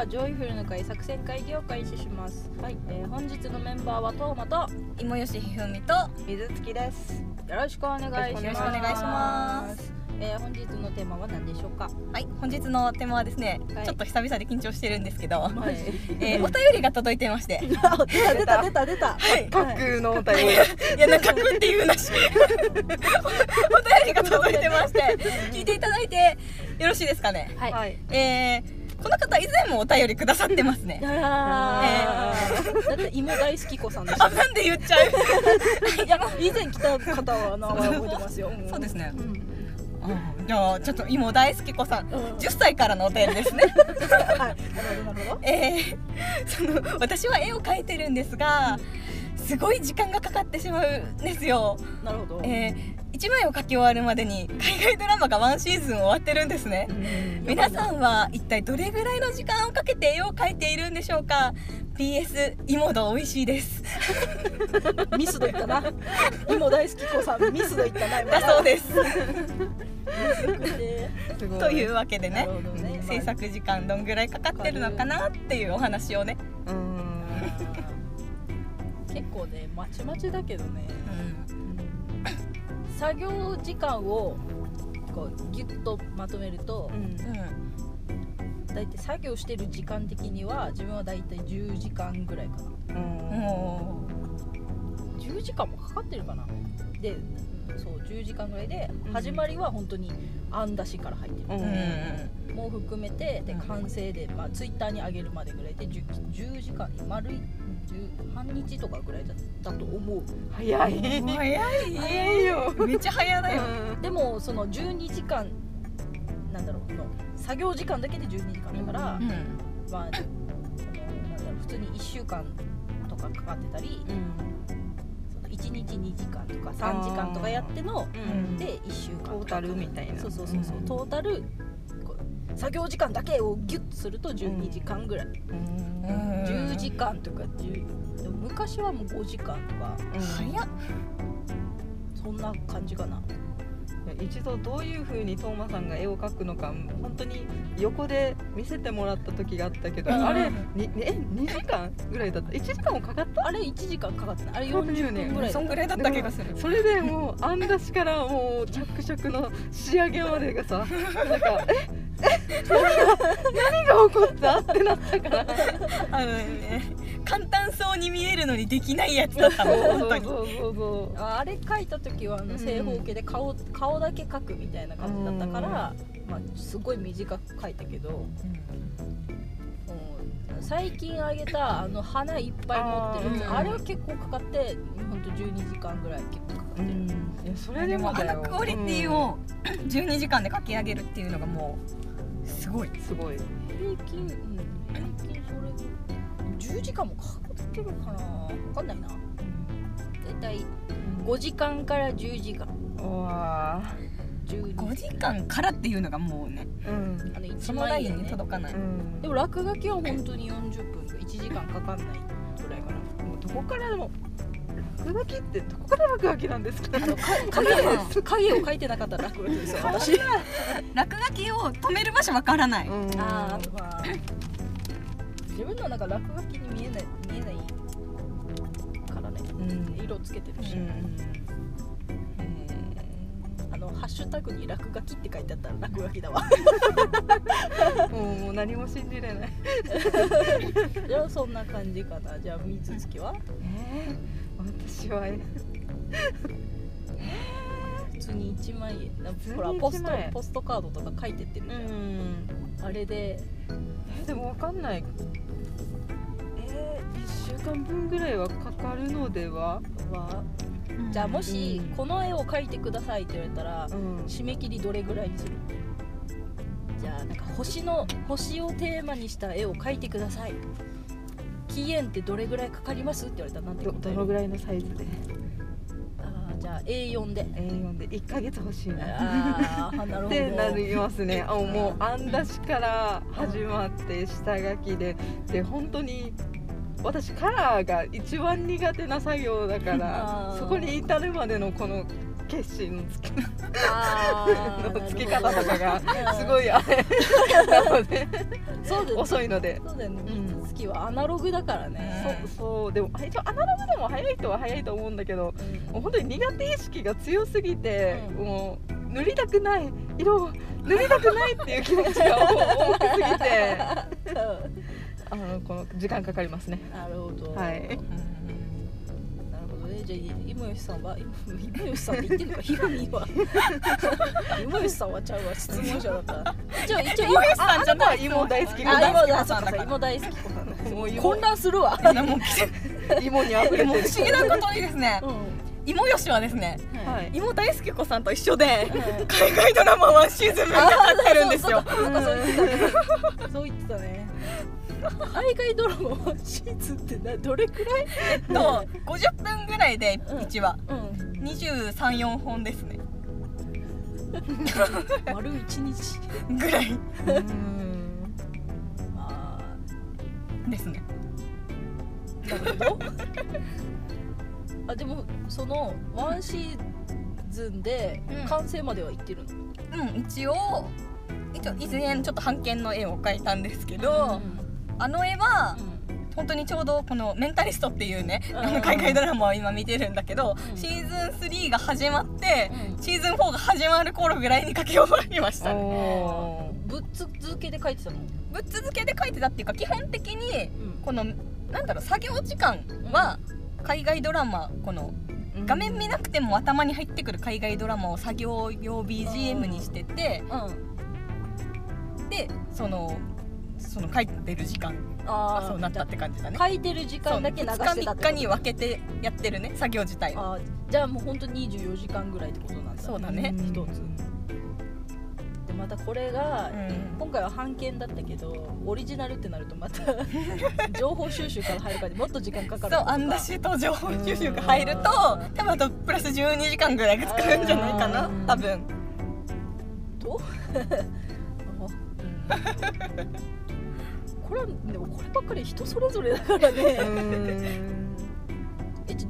はジョイフルの会作戦会議を開始します。はい、えー、本日のメンバーはトーマと芋吉ひふみと水月です。よろしくお願いします。よろしくお願いします。えー、本日のテーマは何でしょうか？はい。本日のテーマはですね、はい。ちょっと久々で緊張してるんですけど、はいえーお便りが届いてまして。出た出た出た出た。はい。架空のお便り。い。やなんかくっていうなし。お便りが届いてまして。聞いていただいてよろしいですかね？はい、はい。えーこの方以前もお便りくださってますね。あー。だって芋大好き子さんでしあなんで言っちゃう？いや以前来た方は名前覚えてますよ。そうですね。じゃあちょっと今大好き子さんうん。10歳からのお便りですね。はい。なるほどなるほど。えーその私は絵を描いてるんですがすごい時間がかかってしまうんですよ、なるほど。えー1枚を描き終わるまでに海外ドラマがワンシーズン終わってるんですね。うん。皆さんは一体どれぐらいの時間をかけて絵を描いているんでしょうか？PS 芋ど美味しいです。ミスドいったな。芋大好き子さんミスドいったな今。だそうです。というわけでねね。制作時間どんぐらいかかってるのかなっていうお話をね、うーん。結構ねまちまちだけどね。うん作業時間をこうギュッとまとめるとうん。大体作業してる時間的には自分は大体10時間ぐらいかな。うん、も10時間もかかってるかな。でそう10時間ぐらいでうん。始まりは本当に案出しから入ってる、うん。ん、もう含めてでうん。完成で、まあ、ツイッターに上げるまでぐらいで 10, 10時間丸い10半日とかぐらいだったと思う。早い早い早いよ。めっちゃ早だよ、でもその12時間なんだろうの作業時間だけで12時間だから、うん。まあなんだろう普通に1週間とかかかってたりその1日2時間とか3時間とかやってのうん。で1週間トータルみたいな。そうそうそうそう、うん。トータル作業時間だけをギュッとすると12時間ぐらい、うん。10時間とか10でも昔はもう5時間とか早っ。そんな感じかな。一度どういう風にトーマさんが絵を描くのか本当に横で見せてもらった時があったけど、うん。あれにえ2時間ぐらいだった？1時間もかかった？あれ1時間かかってないあれそうだよ40ね分ぐらいだそんぐらいだった気がする。それでもう案出しからもう着々の仕上げまでがさなんかええ？何が起こったってなったから。あのね簡単そうに見えるのにできないやつだったもん本当にそうそう。そうああれ描いた時はあのうん正方形で顔,、顔だけ描くみたいな感じだったから、まあ、すごい短く描いたけど、うん。最近あげたあの花いっぱい持ってるやつあれは結構かかってほんと12時間ぐらい結構かかってる、うん。いやそれでもあのクオリティを12時間で書き上げるっていうのがもうすごい。うんすごい。平均、うん、平均それ10時間もかかってるかな。分かんないな。大体5時間から10時間。うわ12 5時間。からっていうのがもうねーうん。あの1そのラインに届かない、うん。でも落書きは本当に40分。1時間かかんないぐらいかな。もうどこからでも落書きってどこから落書きなんですかあのか 影を影を描いてなかったら落書きですよ私落書きを止める場所わからない、うん。あーまあ。自分のなんか落書きに見えない見えないからね。うん。色つけてるし、あのハッシュタグに落書きって書いてあったら落書きだわ。もうもう何も信じれない。じゃあそんな感じかな。じゃあ水月は？えー、私は。え普通に1万円ほらポスト1万円ポストカードとか書いてってるじゃん、ん。あれで。えでもわかんない。えー、1週間分ぐらいはかかるのでは？は？じゃあもしうん。この絵を描いてくださいって言われたらうん。締め切りどれぐらいにするじゃあなんか星の星をテーマにした絵を描いてください期限ってどれぐらいかかります？って言われたらなんてどどのぐらいのサイズで？あーじゃあ A4 で。A4 で。1ヶ月欲しいな。ああ なるほど。ってなりますね。あもう案出しから始まって下書きで。で本当に私カラーが一番苦手な作業だかあらー。そこに至るまでのこの決心のつきのつき方とかがすごいあれなのでそう遅いので。そうだよね。うん好きはアナログだからねそうそうでもあ一応アナログでも早い人は早いと思うんだけどもう本当に苦手意識が強すぎて、うん。もう塗りたくない色を塗りたくないっていう気持ちが 大きすぎて。あのこの時間かかりますね。なるほど。はい。なるほどね。じゃあ今吉さんは今今吉さんって言ってるのか。ひふみは。今吉さんはちゃうわ質問者だった。一応一応今吉さんじゃないあ芋大好きあ大好き芋ださんだから。芋大好き子。さんだもう芋。混乱するわ。でも不 芋に溢れてる。思議なことにですね。うん。芋よしはですねはい。芋大好き子さんと一緒でうん海外ドラマワンシーズン分かかってるんですよ。そう言ってたね海外ドラマワンシーズンってなどれくらい？えっと50分ぐらいでうん。1話。うん。234本ですね。丸一日。ぐらい。うん。まですね。あなるほど。あでもそのワンシーズンでうん。完成までは行ってるの、うん一応一応以前ちょっと版権の絵を描いたんですけど、あの絵は本当にちょうどこの「メンタリスト」っていうね、うん。あの海外ドラマを今見てるんだけど、うん。シーズン3が始まって、うん。シーズン4が始まる頃ぐらいに書き終わりましたね。おぶっ続けで書いてたの、ぶっ続けで書いてたっていうか基本的にうん。このなんだろう作業時間は海外ドラマこのー画面見なくても頭に入ってくる海外ドラマを作業用 BGM にしててでそのその書いてる時間。あそうなったって感じだね。書いてる時間だけ流してたって2日3日に分けてやってるね作業自体を。あーじゃあもう本当に24時間ぐらいってことなんだそうだね。一つ。でまたこれが、うん。今回は版権だったけどオリジナルってなるとまた 情報収集から入るからもっと時間かかるそうアンダシと情報収集が入ると多分あとプラス12時間ぐらいが使うんじゃないかなうん。多分。と？これはでもこればっかり人それぞれだからね。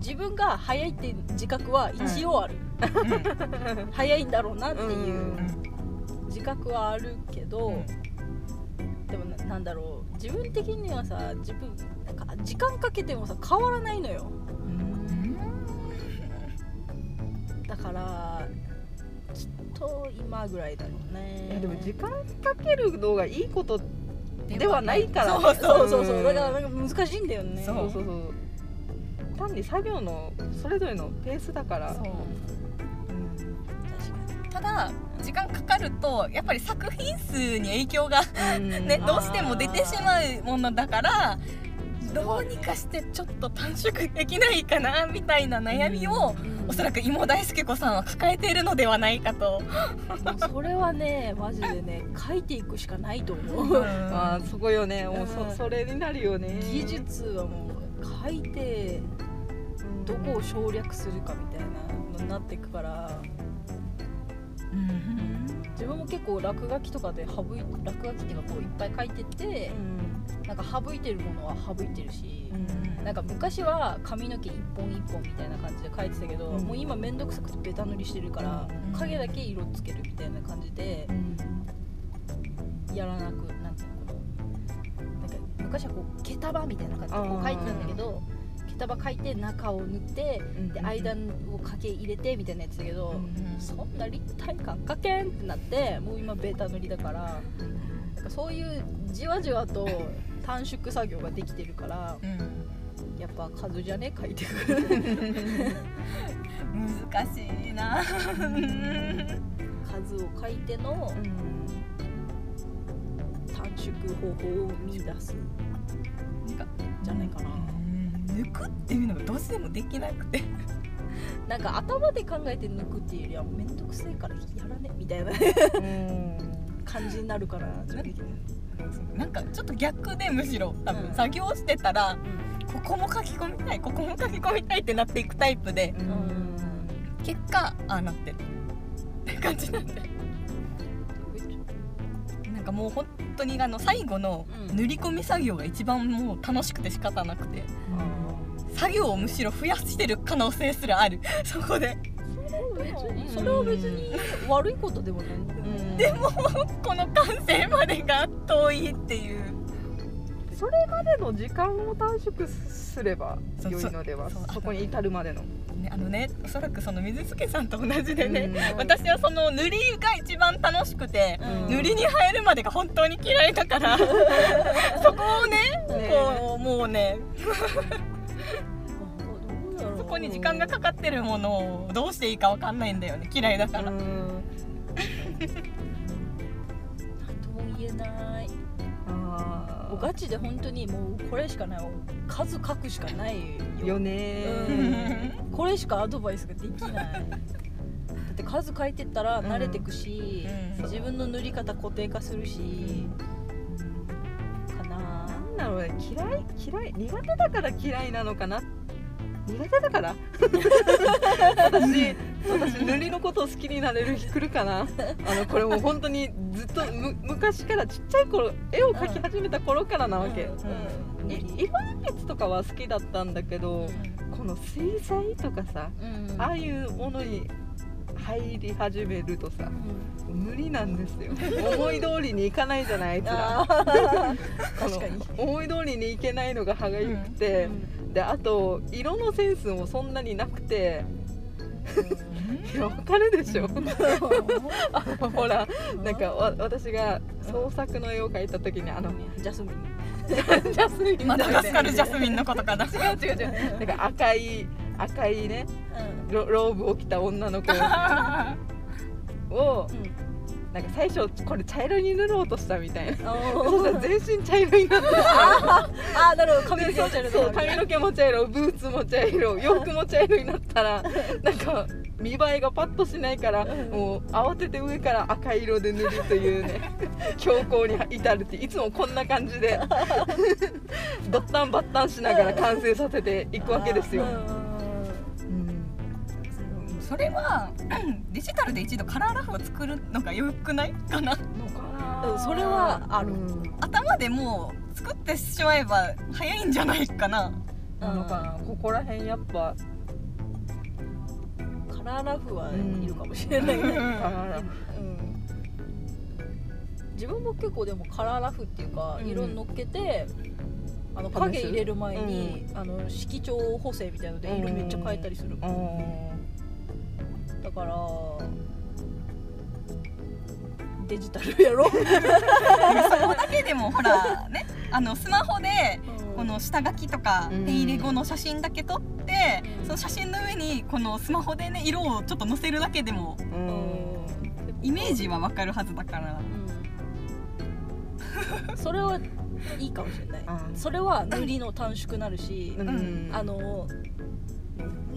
自分が早いって自覚は一応ある、早いんだろうなっていう自覚はあるけど、でもななんだろう。自分的にはさ自分なんか時間かけてもさ変わらないのよ。だからと今ぐらいだろうね。いやでも時間かけるのがいいことではないから。ねそうそうそうそう。だからなんか難しいんだよね。そうそうそう単に作業のそれぞれのペースだから。そう。確かに。ただ時間かかるとやっぱり作品数に影響がうん。ねどうしても出てしまうものだからどうにかしてちょっと短縮できないかなみたいな悩みをおそらく芋大輔子さんは抱えているのではないかと。それはねマジでね 書いていくしかないと思う。まあそこよね。もうそうんそれになるよね。技術はもう書いてどこを省略するかみたいなのになっていくから。自分も結構落書きとかで省い落書きっていうかこういっぱい書いててうんなんか省いてるものは省いてるしうん。なんか昔は髪の毛一本一本みたいな感じで書いてたけど、うん。もう今めんどくさくてベタ塗りしてるから、うん。影だけ色つけるみたいな感じでやらなくなんていうのこのなんか昔はこう毛束みたいな感じでこう書いてたんだけど毛束書いて中を塗ってで間をかけ入れてみたいなやつだけど、うん。そんな立体感かけんってなってもう今ベータ塗りだからなんかそういうじわじわと短縮作業ができてるからやっぱ数じゃね？書いてくる。難しいな。数を書いての短縮方法を見出す。なんかじゃないかな、抜くっていうのがどうしてもできなくて。なんか頭で考えて抜くっていうよりはめんどくせえからやらね？みたいな感じになるからちょっとなんかちょっと逆でむしろ多うん。分作業してたらここも書き込みたいここも書き込みたいってなっていくタイプで結果ああなってる。って感じなんで。なんかもう本当にあの最後のうん。塗り込み作業が一番もう楽しくて仕方なくて。作業をむしろ増やしてる可能性すらある。そこでそれは別に悪いことでもない。うん。でもこの完成までが遠いっていう。それまでの時間を短縮すれば良いのでは。そこに至るまでの。ねあのねおそらくその水助さんと同じでね、うん。私はその塗りが一番楽しくて、うん。塗りに入るまでが本当に嫌いだから。そこをねね。こうもうねこに時間がかかってるものをどうしていいかわかんないんだよね。嫌いだから、うん。なんとも言えな。いあもうガチで本当にもうこれしかない。数書くしかないーよね。うん。これしかアドバイスができない。だって数書いてったら慣れてくし、うん。自分の塗り方固定化するし。かな。なんだろうね。嫌い嫌い苦手だから嫌いなのかな苦手だから。私私塗りのことを好きになれる日来るかな。あのこれもう本当にずっとむ昔からちっちゃい頃絵を描き始めた頃からなわけ、うんうんい色鉛筆とかは好きだったんだけど、この水彩とかさうん。ああいうものに入り始めるとさうん。無理なんですよ。思い通りにいかないじゃないあいつら。思い通りにいけないのが歯がゆくて、であと色のセンスもそんなになくていやわかるでしょ。ほらなんかわ私が創作の絵を描いた時にあのジャスミン。ジャスミン。マダガスカル ジャスミンのことかな。違う違う違う。なんか赤い赤いねロローブを着た女の子を うんなんか最初これ茶色に塗ろうとしたみたいな。おそしたら全身茶色になってああなるほど。髪の毛そう落ちる。そう髪の毛も茶色ブーツも茶色 洋服も茶色になったらなんか見栄えがパッとしないからもう慌てて上から赤色で塗るというね 強行に至るっていつもこんな感じで ドッタンバッタンしながら完成させていくわけですよ。うんそれはデジタルで一度カラーラフを作るのがよくないかな？のかな？うんそれはある。うん。頭でもう作ってしまえば早いんじゃないかな。なのかなここら辺やっぱカラーラフはいるかもしれないね、カラーラフ。うん。自分も結構でもカラーラフっていうかうん。色乗っけて、あの試す？影入れる前に、あの色調補正みたいので色めっちゃ変えたりする、あーだからデジタルやろ、そこだけでもほら ねあのスマホでこの下書きとかうん。手入れ後の写真だけ撮ってうん。その写真の上にこのスマホでね色をちょっと載せるだけでもううん。んイメージはわかるはずだから。うん。それはいいかもしれない。それは塗りの短縮なるし、うん。あの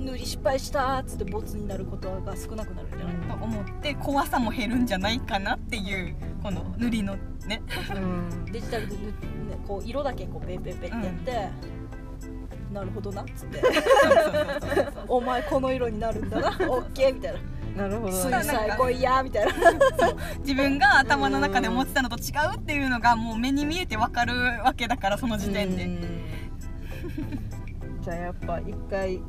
塗り失敗したっつってボツになることが少なくなるんじゃな。い、うん。と思って怖さも減るんじゃないかなっていうこの塗りのね。うん。デジタルで塗って、ね、こう色だけこうペンペンペンってやって、なるほどなっつって。お前この色になるんだな。オッケーみたいな。なるほど水ね彩来いやみたいな。自分が頭の中で思ってたのと違うっていうのがもう目に見えてわかるわけだからその時点で。うん。じゃあやっぱ一回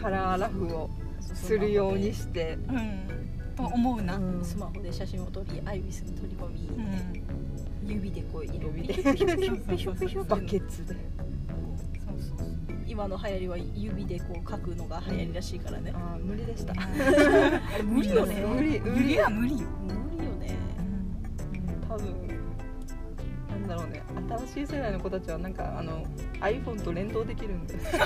カラーラフをするようにして。うん。と思うな、うん。スマホで写真を撮りアイビスに取り込み、うん。指でこう色指でバケツで。今の流行りは指でこう描くのが流行りらしいからね、あー無理でした。無理よね。無理。無無理理は無理よ、無理よね。多分なんだろうね。新しい世代の子たちはなんかあの iPhone と連動できるんで。す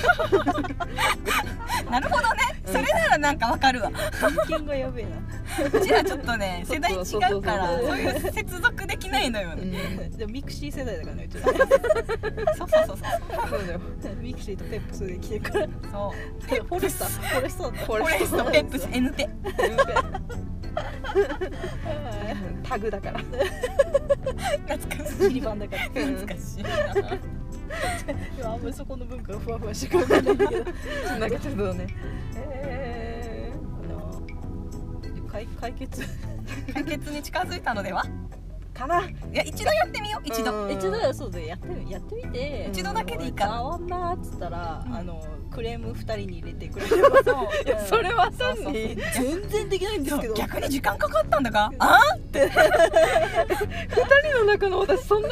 なるほどね。それならなんかわかるわ。人間がやべえな。うちらちょっとね 世代違うからそういう接続できないのよね、でもミクシー世代だからねうちら。そうそうそうそう。そうだよ。ミクシーとペップスで来てるから。そう。フォレスタフォレストフォレストペップス N テ タグだから。懐かしい。シリバンだから。懐かしいなでもあんまりそこの文化がふわふわしてくるんだけど。なんかちょっとね。えあの解解決。解決に近づいたのでは？かな。いや一度やってみよう一度、うん。一度。やそうでやってみやってみて。一度だけでいいから変わんなっつったら、うん。あのクレーム2人に入れてくれればそう。それは単に全然できないんですけど。逆に時間かかったんだがあ二人の中の私そんな。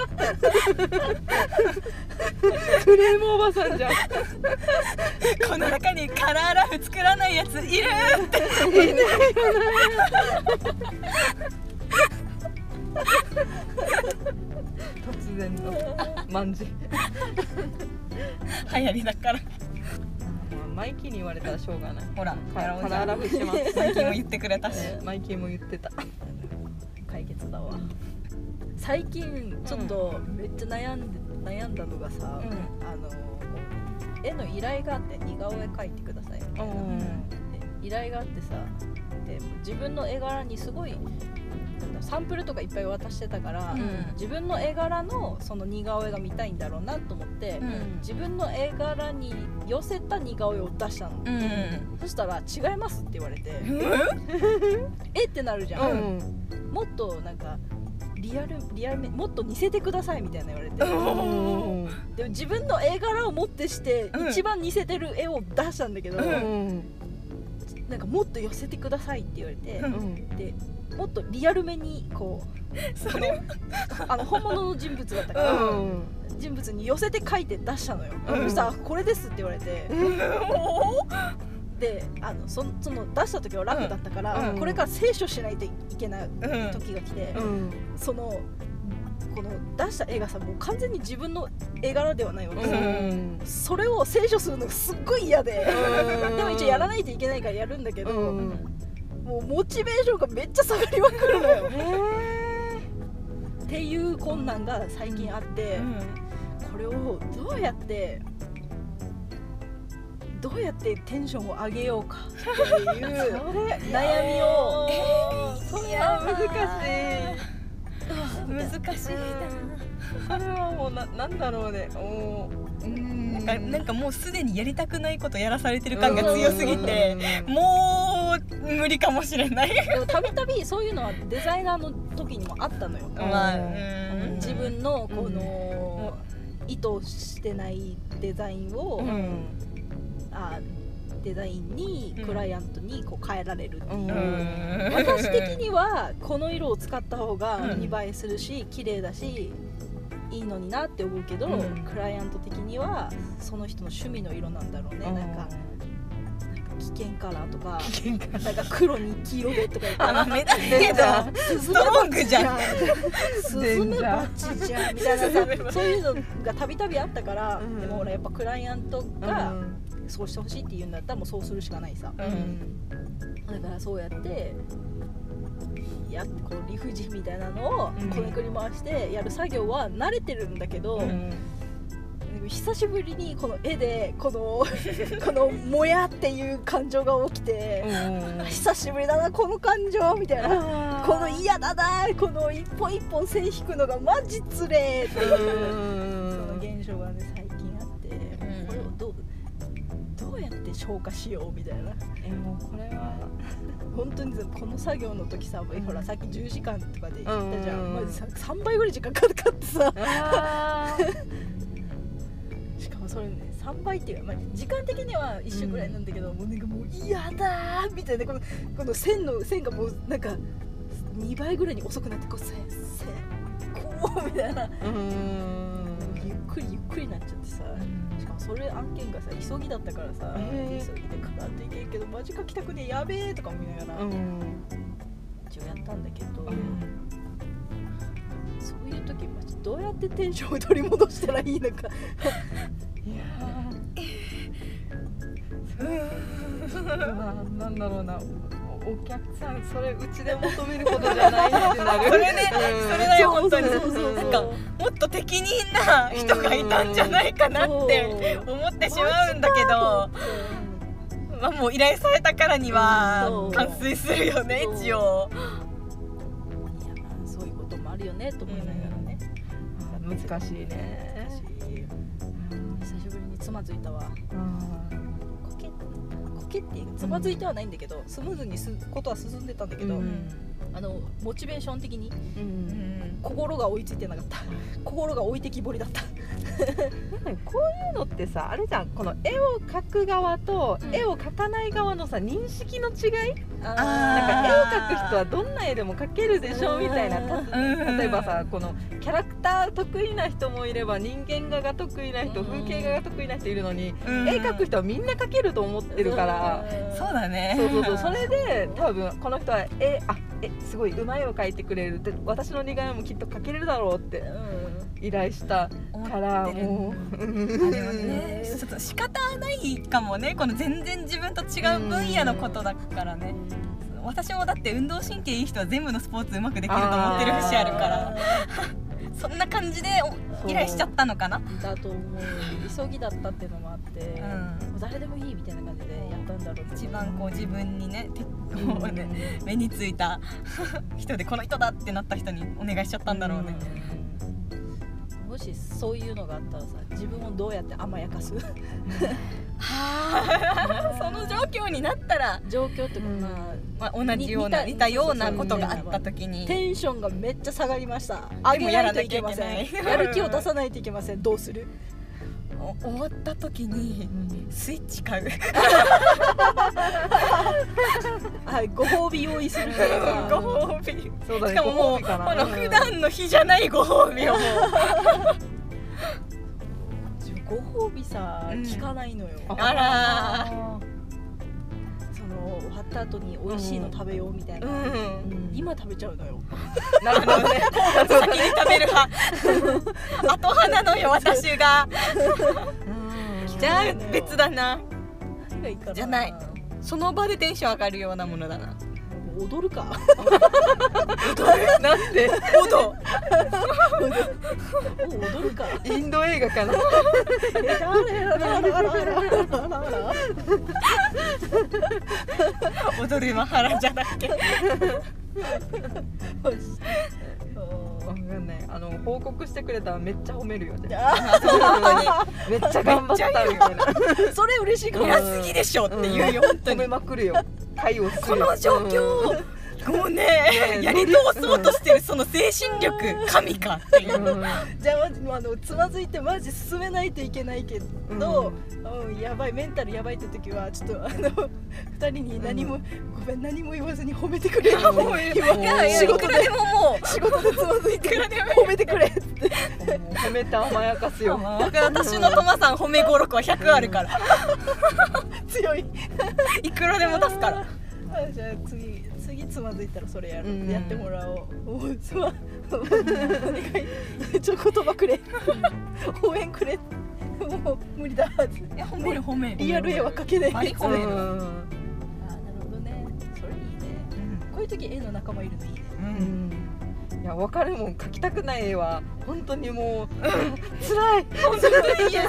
クレームおばさんじゃん。この中にカラーラフ作らないやついるって突然の。万事流行りだから。マイキーに言われたらしょうがない。ほらカやろうじゃんカラーラフします。最近も言ってくれたし、ねマイキーも言ってた。解決だわ。最近ちょっとめっちゃ悩んで悩んだのがさ、うん。あの絵の依頼があって似顔絵描いてくださいみたいな、うん。で依頼があってさで自分の絵柄にすごいサンプルとかいっぱい渡してたから、うん。自分の絵柄のその似顔絵が見たいんだろうなと思って、うん。自分の絵柄に寄せた似顔絵を出したの、うん。そしたら「違います」って言われてうん「え っ?」てなるじゃん、うん。もっとなんかリアルリアルめもっと似せてくださいみたいな言われて、うん。でも自分の絵柄をもってしてうん。一番似せてる絵を出したんだけど、うんなんかもっと寄せてくださいって言われて、うん。うんでもっとリアルめにこうそれはあの本物の人物だったから、うん。人物に寄せて書いて出したのよ、うん。そしたら「これです」って言われて、も であのそその出した時は楽だったから、うん。これから聖書しないといけないうん時が来て、うん。そのこの出した絵がさもう完全に自分の絵柄ではないわけ。うさ、ん。それを聖書するのがすっごい嫌で、うん。でも一応やらないといけないからやるんだけど、うん。もうモチベーションがめっちゃ下がりまくるのよ。っていう困難が最近あって、これをどうやってどうやってテンションを上げようかっていう 悩みを。それは難しい難しいそれはもうななんだろうね。おー。ななんかなんかもうすでにやりたくないことやらされてる感が強すぎてもう無理かもしれない。でもたびたびそういうのはデザイナーの時にもあったのよ、まあうん。自分のこうん。の意図してないデザインを、うん。あデザインにうん。クライアントにこう変えられるっていう、うん。私的にはこの色を使った方がうん。見栄えするし綺麗だしいいのになって思うけど、うん。クライアント的にはその人の趣味の色なんだろうね、なんかなんか危険カラーとかなんか黒に黄色でとか言ってあの目立つけどスストロングじゃん。スズメバチじゃん。みたいなさそういうのがたびたびあったから、うん。でも俺やっぱクライアントがそうしてほしいって言うんだったらもうそうするしかないさ、うん。だからそうやってやってこう理不尽みたいなのをうん。こねくり回してやる作業は慣れてるんだけど、久しぶりにこの絵でこの このもやっていう感情が起きて、うん久しぶりだなこの感情みたいな。この嫌だなこの一本一本線引くのがマジつれーって。いうその現象がね消化しようみたいな。えもうこれは。本当にこの作業の時さ、ん。ほらさっき10時間とかで言ったじゃん、うんマジさ3倍ぐらい時間かかってさ。あ しかもそれね3倍っていうか、まあ、時間的には一緒ぐらいなんだけど、もうなんかもう嫌だーみたいな。このこの線の線がもうなんか2倍ぐらいに遅くなってこう線線こうみたいな。うん。ゆっくりゆっくりになっちゃってさ。しそれ案件がさ急ぎだったからさ、へー。急ぎでかなっていけんけどマジ書きたくねえやべえとか思いながら、うん。一応やったんだけど、そういう時マジどうやってテンションを取り戻したらいいのか。いやー なんだろうなおお客さんそれうちで求めることじゃないってなる。それねそれだよ本当にそうそう。そうなんかもっと適任な人がいたんじゃないかなって思ってしまうんだけど。まあもう依頼されたからには完遂するよね一応。いやまあそういうこともあるよねと思いながらね、難しいね。し久しぶりにつまずいたわ。うんコケコケってつまずいてはないんだけど、スムーズにすことは進んでたんだけど、うん。あのモチベーション的にううん。ん心が追いついてなかった。心が置いてきぼりだった。なんかこういうのってさあれじゃん。この絵を描く側とうん。絵を描かない側のさ認識の違い？あなんか絵を描く人はどんな絵でも描けるでしょみたいなうん。例えばさこのキャラク得意な人もいれば人間画が得意な人うん。風景画が得意な人いるのにうん。絵描く人はみんな描けると思ってるから。そうだね。そうそうそう。それで多分この人は絵あえすごいうまい絵を描いてくれるって私の似顔絵もきっと描けれるだろうって依頼したからもう。ね。ちょっと仕方ないかもね。この全然自分と違う分野のことだからね。私もだって運動神経いい人は全部のスポーツうまくできると思ってる節あるからそんな感じでお依頼しちゃったのかな？だと思う。急ぎだったっていうのもあって、うん。もう誰でもいいみたいな感じでやったんだろうね一番こう自分にねてうん。目についた 人でこの人だってなった人にお願いしちゃったんだろうね。もしそういうのがあったらさ自分をどうやって甘やかす？はあ。その状況になったら、状況っていうか、うん。ままあ、同じような似たようなことがあった時あに。テンションがめっちゃ下がりました。上げないといけません。やる気を出さないといけません。どうする？お終わった時にスイッチ買う。はいご褒美用意するか。らご褒美。そうだねしかももうこの普段の日じゃないご褒美をもう ご褒美さうん。聞かないのよ、あら。その終わった後に美味しいの食べようみたいな、うん。今食べちゃうのよ。なるほどね。先に食べる派。後派なのよ私が。じゃあ別だな。じゃない。その場でテンション上がるようなものだな踊るか。なんで？踊踊るか。インド映画かな。踊るマハラジャだっけわかんない。あの報告してくれたらめっちゃ褒めるよね。あめっちゃ頑張ったみたいな。それ嬉しいかも。偉すぎでしょって言うよ。本当褒めにまくるよ会をする。この状況をもうねやり通そうとしてるその精神力。神かっていう。じゃあマジあのつまずいてマジ進めないといけないけど、うん。やばいメンタルやばいって時はちょっとあの二人に何も、ごめん何も言わずに褒めてくれうん褒め今いやいや仕事で。ももう仕事でつまずいて褒めてくれ。って褒めて甘やかすよ。私のトマさん褒め語録は100あるから。強い。いくらでも出すから。あじゃあ次次つまずいたらそれやる、うん。やってもらおう。おうつまお願いちょ言葉くれ応援くれもう無理だいや褒める褒めるリアル絵は描けないあなるほどねそれいいねこういう時絵の仲間いるのいいねううんんいや分かるもん描きたくない絵は本当にもう辛い本当に嫌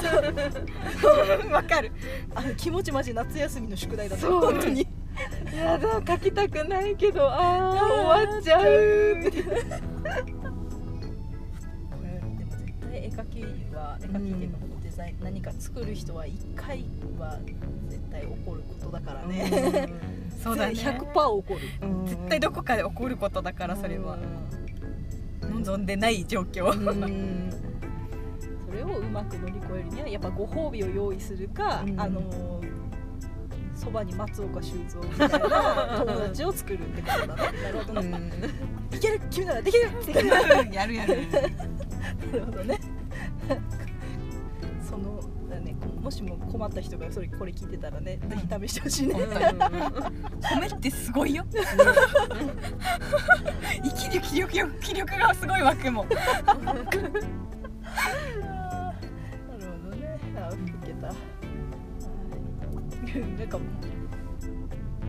わかるあの気持ちマジ夏休みの宿題だった本当にいやだ描きたくないけどあー終わっちゃう。みたいなこれでも絶対絵描きは絵描きっていうかデザイン何か作る人は1回は絶対起こることだからね。そうだね。100%起こる。うん。絶対どこかで起こることだからそれは。望んでない状況。うん。それをうまく乗り越えるにはやっぱご褒美を用意するか、うん。あのそばに松岡修造みたいな 友達を作るってことだね。なるほど。うね、ん。いける君ならできるって やるやる。なるほどね。そのだねもしも困った人がそれこれ聞いてたらねぜひ試してほしいね、褒めってすごいよ。生きる気力よ気力がすごい湧くも なんか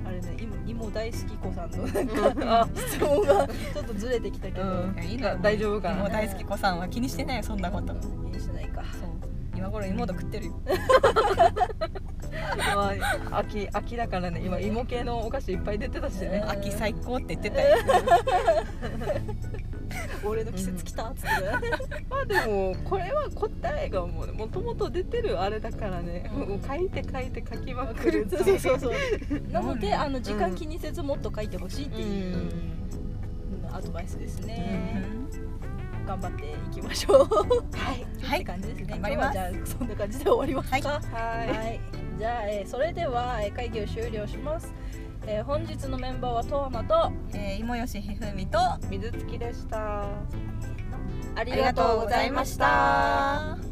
あれね芋芋大好き子さんのなんかあ質問がちょっとずれてきたけど、うん。いやいいのよ大丈夫かな。もう大好き子さんは気にしてないよそんなこと。気にしてないか。そう。今頃妹食ってるよ。ま あ秋秋だからね。今芋系のお菓子いっぱい出てたしね。秋最高って言ってたよ 俺の季節来たっつって、まあでもこれは答えがもうもともと出てるあれだからね、うん、書いて書いて書きまくるそうそうそう なのであの時間気にせずもっと書いてほしいっていうアドバイスですね、頑張っていきましょう。はい、はい、って感じですね頑張ります。じゃあそんな感じで終わりますか？はい、はい、じゃあ、えー、それでは会議を終了します。えー、本日のメンバーはトーマと、えー、芋吉ひふみと水月でした。ありがとうございました。